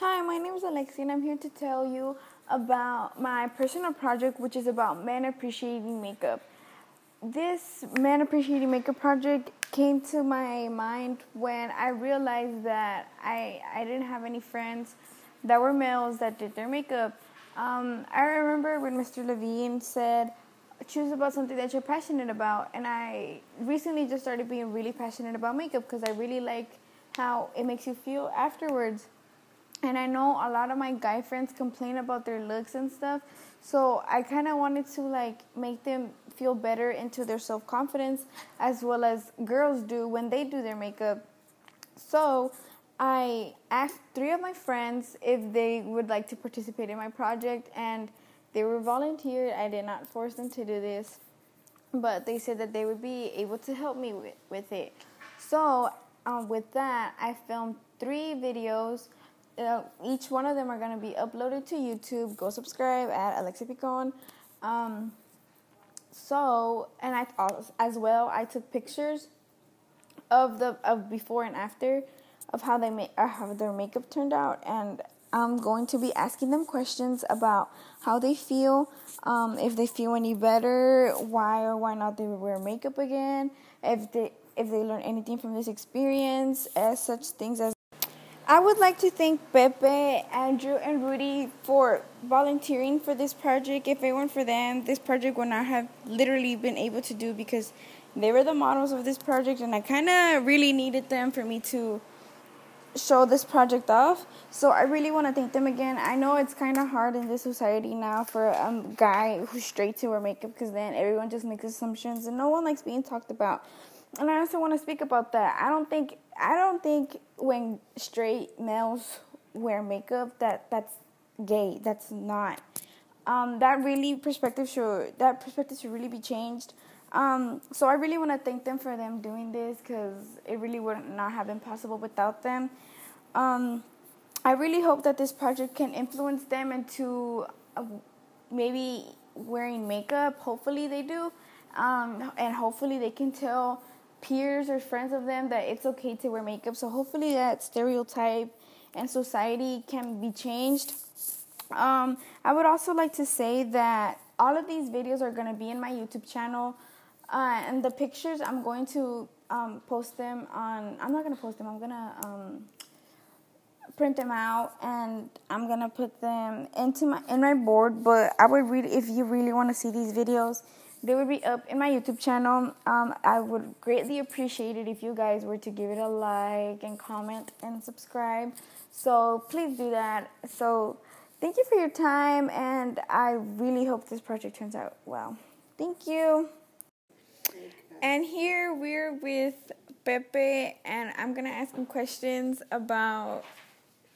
Hi, my name is Alexi, and I'm here to tell you about my personal project, which is about men appreciating makeup. This man appreciating makeup project came to my mind when I realized that I, I didn't have any friends that were males that did their makeup. Um, I remember when Mr. Levine said, choose about something that you're passionate about. And I recently just started being really passionate about makeup because I really like how it makes you feel afterwards. And I know a lot of my guy friends complain about their looks and stuff. So I kind of wanted to like make them feel better into their self confidence as well as girls do when they do their makeup. So I asked three of my friends if they would like to participate in my project and they were volunteered. I did not force them to do this, but they said that they would be able to help me with, with it. So, um, with that, I filmed three videos uh, each one of them are going to be uploaded to YouTube. Go subscribe at Alexia Picon. Um, so, and I as well, I took pictures of the of before and after of how they make uh, how their makeup turned out, and I'm going to be asking them questions about how they feel, um, if they feel any better, why or why not they wear makeup again, if they if they learn anything from this experience, as such things as I would like to thank Pepe, Andrew, and Rudy for volunteering for this project. If it weren't for them, this project would not have literally been able to do because they were the models of this project, and I kind of really needed them for me to show this project off. So I really want to thank them again. I know it's kind of hard in this society now for a um, guy who's straight to wear makeup because then everyone just makes assumptions and no one likes being talked about and I also want to speak about that. I don't think I don't think when straight males wear makeup that that's gay. That's not. Um, that really perspective should that perspective should really be changed. Um, so I really want to thank them for them doing this because it really would not have been possible without them. Um, I really hope that this project can influence them into uh, maybe wearing makeup. Hopefully they do, um, and hopefully they can tell peers or friends of them that it's okay to wear makeup. So hopefully that stereotype and society can be changed. Um, I would also like to say that all of these videos are going to be in my YouTube channel. Uh, and the pictures, I'm going to um, post them on, I'm not going to post them, I'm going to um, print them out and I'm going to put them into my, in my board. But I would read, if you really want to see these videos, they would be up in my YouTube channel. Um, I would greatly appreciate it if you guys were to give it a like and comment and subscribe. So please do that. So thank you for your time, and I really hope this project turns out well. Thank you. And here we're with Pepe, and I'm gonna ask him questions about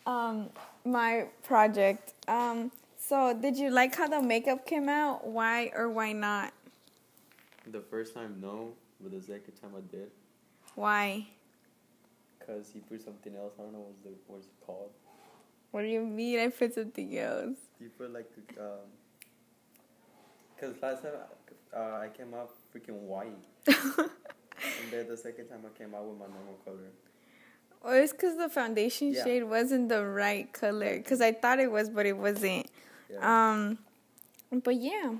um, my project. Um, so, did you like how the makeup came out? Why or why not? The first time, no, but the second time I did. Why? Cause he put something else. I don't know what's the what's it called. What do you mean? I put something else. You put like um. Cause last time uh, I came out freaking white. and then the second time I came out with my normal color. Well, it's because the foundation Yeah. shade wasn't the right color. Because I thought it was, but it wasn't. Yeah. Um, but yeah.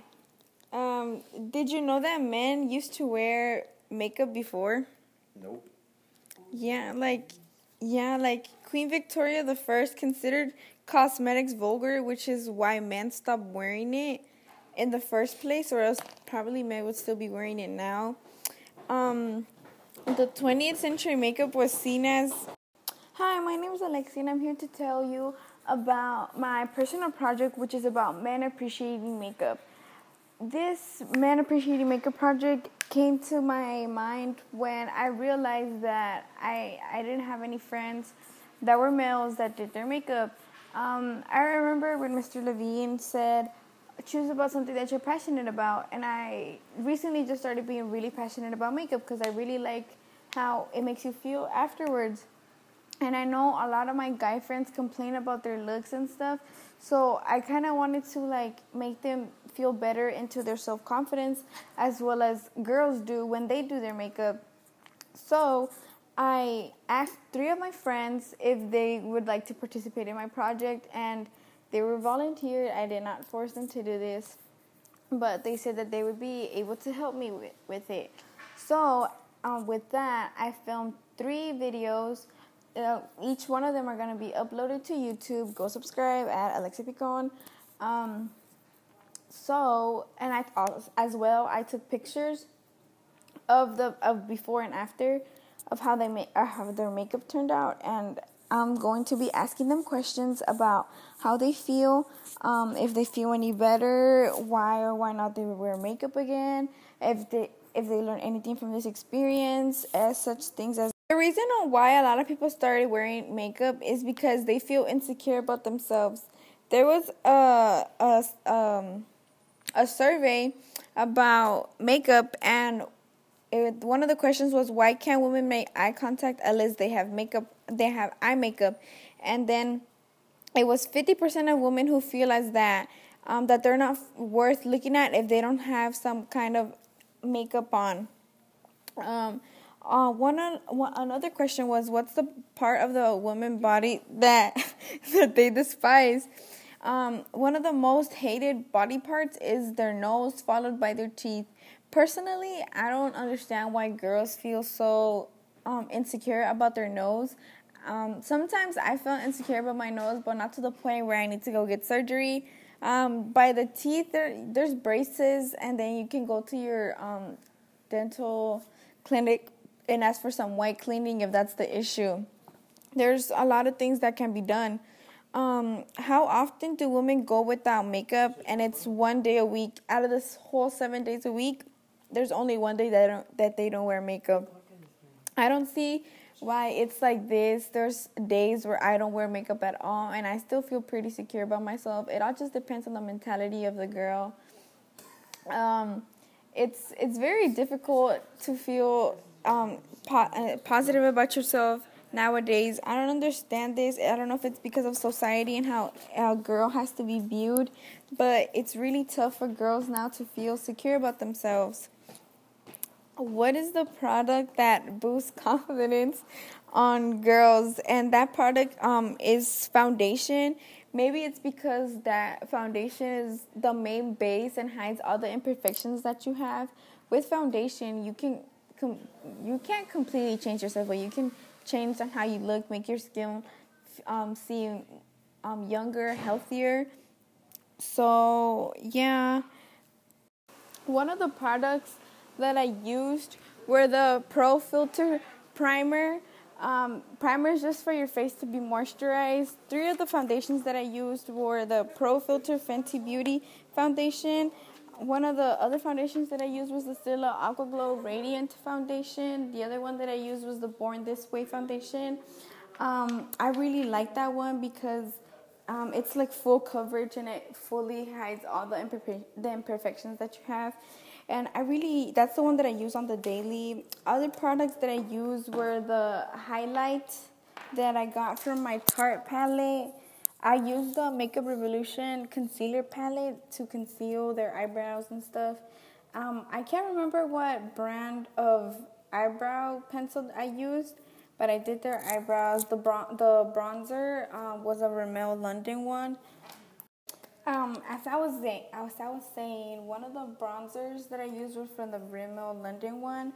Um, did you know that men used to wear makeup before? nope. Yeah, like, yeah, like Queen Victoria the First considered cosmetics vulgar, which is why men stopped wearing it in the first place, or else probably men would still be wearing it now. Um, the 20th century makeup was seen as. Hi, my name is Alexi, and I'm here to tell you about my personal project, which is about men appreciating makeup this man appreciating makeup project came to my mind when I realized that I I didn't have any friends that were males that did their makeup. Um, I remember when Mr. Levine said, "Choose about something that you're passionate about," and I recently just started being really passionate about makeup because I really like how it makes you feel afterwards. And I know a lot of my guy friends complain about their looks and stuff. So I kind of wanted to like make them feel better into their self confidence as well as girls do when they do their makeup. So I asked three of my friends if they would like to participate in my project, and they were volunteered. I did not force them to do this, but they said that they would be able to help me with, with it. So, um, with that, I filmed three videos. Uh, each one of them are going to be uploaded to YouTube. Go subscribe at Alexa Picon. Um, so, and I as well, I took pictures of the of before and after of how they make uh, how their makeup turned out, and I'm going to be asking them questions about how they feel, um, if they feel any better, why or why not they wear makeup again, if they if they learn anything from this experience, as such things as the reason on why a lot of people started wearing makeup is because they feel insecure about themselves. There was a a um, a survey about makeup and it, one of the questions was why can't women make eye contact unless they have makeup they have eye makeup and then it was 50% of women who feel as that um, that they're not worth looking at if they don't have some kind of makeup on um, uh, one, one another question was what's the part of the woman body that that they despise um, one of the most hated body parts is their nose followed by their teeth personally, I don't understand why girls feel so um, insecure about their nose. Um, sometimes I feel insecure about my nose, but not to the point where I need to go get surgery. Um, by the teeth, there, there's braces, and then you can go to your um, dental clinic and ask for some white cleaning if that's the issue. There's a lot of things that can be done. Um, how often do women go without makeup? And it's one day a week out of this whole seven days a week there's only one day that don't, that they don't wear makeup. I don't see why it's like this. There's days where I don't wear makeup at all, and I still feel pretty secure about myself. It all just depends on the mentality of the girl. Um, it's it's very difficult to feel um, po- uh, positive about yourself nowadays. I don't understand this. I don't know if it's because of society and how a girl has to be viewed, but it's really tough for girls now to feel secure about themselves what is the product that boosts confidence on girls and that product um, is foundation maybe it's because that foundation is the main base and hides all the imperfections that you have with foundation you can com- you can't completely change yourself but you can change on how you look make your skin um, seem um, younger healthier so yeah one of the products that I used were the Pro Filter Primer. Um, primer is just for your face to be moisturized. Three of the foundations that I used were the Pro Filter Fenty Beauty Foundation. One of the other foundations that I used was the Stila Aqua Glow Radiant Foundation. The other one that I used was the Born This Way Foundation. Um, I really like that one because um, it's like full coverage and it fully hides all the, imperfe- the imperfections that you have and I really that's the one that I use on the daily. Other products that I use were the highlight that I got from my Tarte palette. I used the Makeup Revolution concealer palette to conceal their eyebrows and stuff. Um, I can't remember what brand of eyebrow pencil I used, but I did their eyebrows. The bron- the bronzer um, was a Rimmel London one. Um, as I was saying, as I was saying, one of the bronzers that I used was from the Rimmel London one.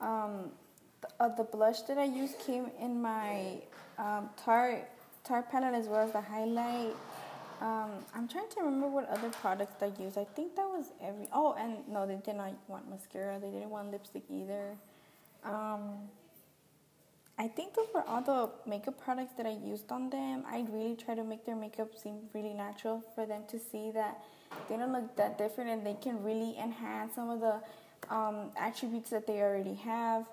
Um, the, uh, the blush that I used came in my um, Tarte Tarte palette as well as the highlight. Um, I'm trying to remember what other products I used. I think that was every. Oh, and no, they did not want mascara. They didn't want lipstick either. Um, I think those were all the makeup products that I used on them. I really try to make their makeup seem really natural for them to see that they don't look that different and they can really enhance some of the um, attributes that they already have.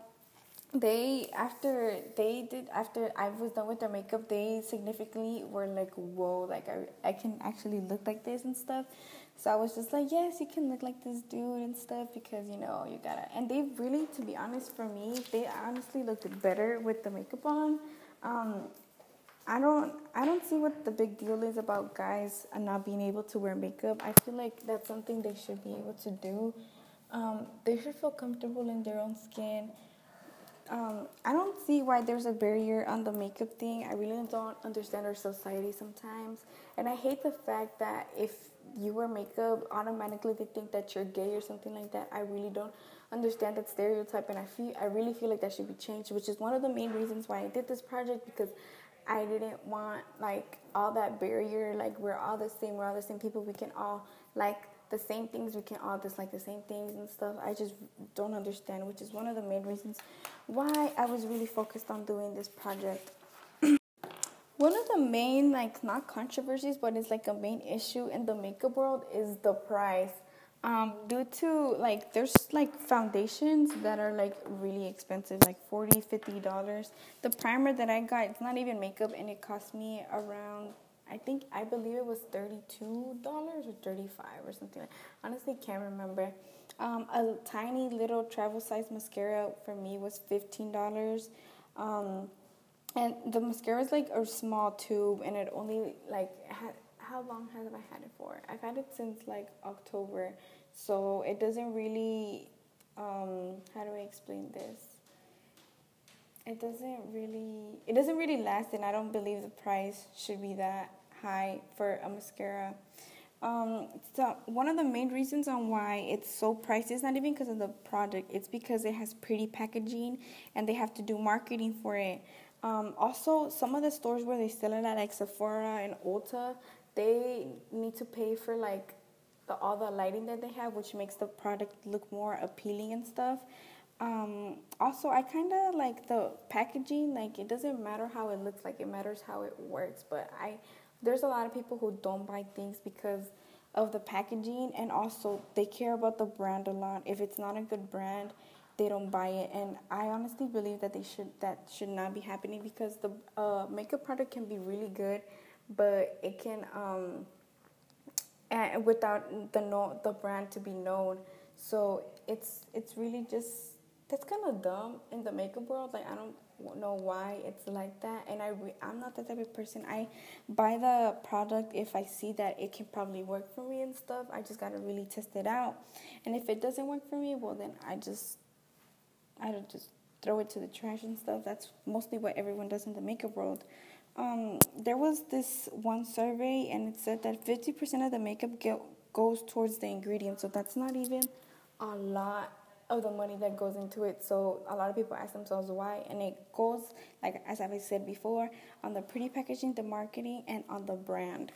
They after they did after I was done with their makeup, they significantly were like, whoa, like I I can actually look like this and stuff. So I was just like, yes, you can look like this dude and stuff because you know you gotta. And they really, to be honest, for me, they honestly looked better with the makeup on. Um, I don't, I don't see what the big deal is about guys not being able to wear makeup. I feel like that's something they should be able to do. Um, they should feel comfortable in their own skin. Um, I don't see why there's a barrier on the makeup thing. I really don't understand our society sometimes. And I hate the fact that if you wear makeup, automatically they think that you're gay or something like that. I really don't understand that stereotype and I feel I really feel like that should be changed, which is one of the main reasons why I did this project because I didn't want like all that barrier, like we're all the same, we're all the same people, we can all like the same things, we can all dislike the same things and stuff. I just don't understand, which is one of the main reasons why I was really focused on doing this project. one of the main like not controversies, but it's like a main issue in the makeup world is the price. Um, due to like there's like foundations that are like really expensive like 40 50 dollars the primer that i got it's not even makeup and it cost me around i think i believe it was 32 dollars or 35 or something honestly can't remember um, a tiny little travel size mascara for me was 15 dollars um, and the mascara is like a small tube and it only like how long have I had it for? I've had it since like October, so it doesn't really. Um, how do I explain this? It doesn't really. It doesn't really last, and I don't believe the price should be that high for a mascara. Um, so one of the main reasons on why it's so pricey is not even because of the product. It's because it has pretty packaging, and they have to do marketing for it. Um, also, some of the stores where they sell it at, like Sephora and Ulta, they need to pay for like the all the lighting that they have, which makes the product look more appealing and stuff. Um, also, I kind of like the packaging. Like, it doesn't matter how it looks like; it matters how it works. But I, there's a lot of people who don't buy things because of the packaging, and also they care about the brand a lot. If it's not a good brand, they don't buy it. And I honestly believe that they should that should not be happening because the uh, makeup product can be really good but it can um, and without the no, the brand to be known. So it's it's really just that's kind of dumb in the makeup world. Like I don't know why it's like that, and I re- I'm not that type of person. I buy the product if I see that it can probably work for me and stuff. I just gotta really test it out, and if it doesn't work for me, well then I just I don't just throw it to the trash and stuff. That's mostly what everyone does in the makeup world um, there was this one survey and it said that 50% of the makeup get, goes towards the ingredients. So that's not even a lot of the money that goes into it. So a lot of people ask themselves why. And it goes, like as I've said before, on the pretty packaging, the marketing, and on the brand.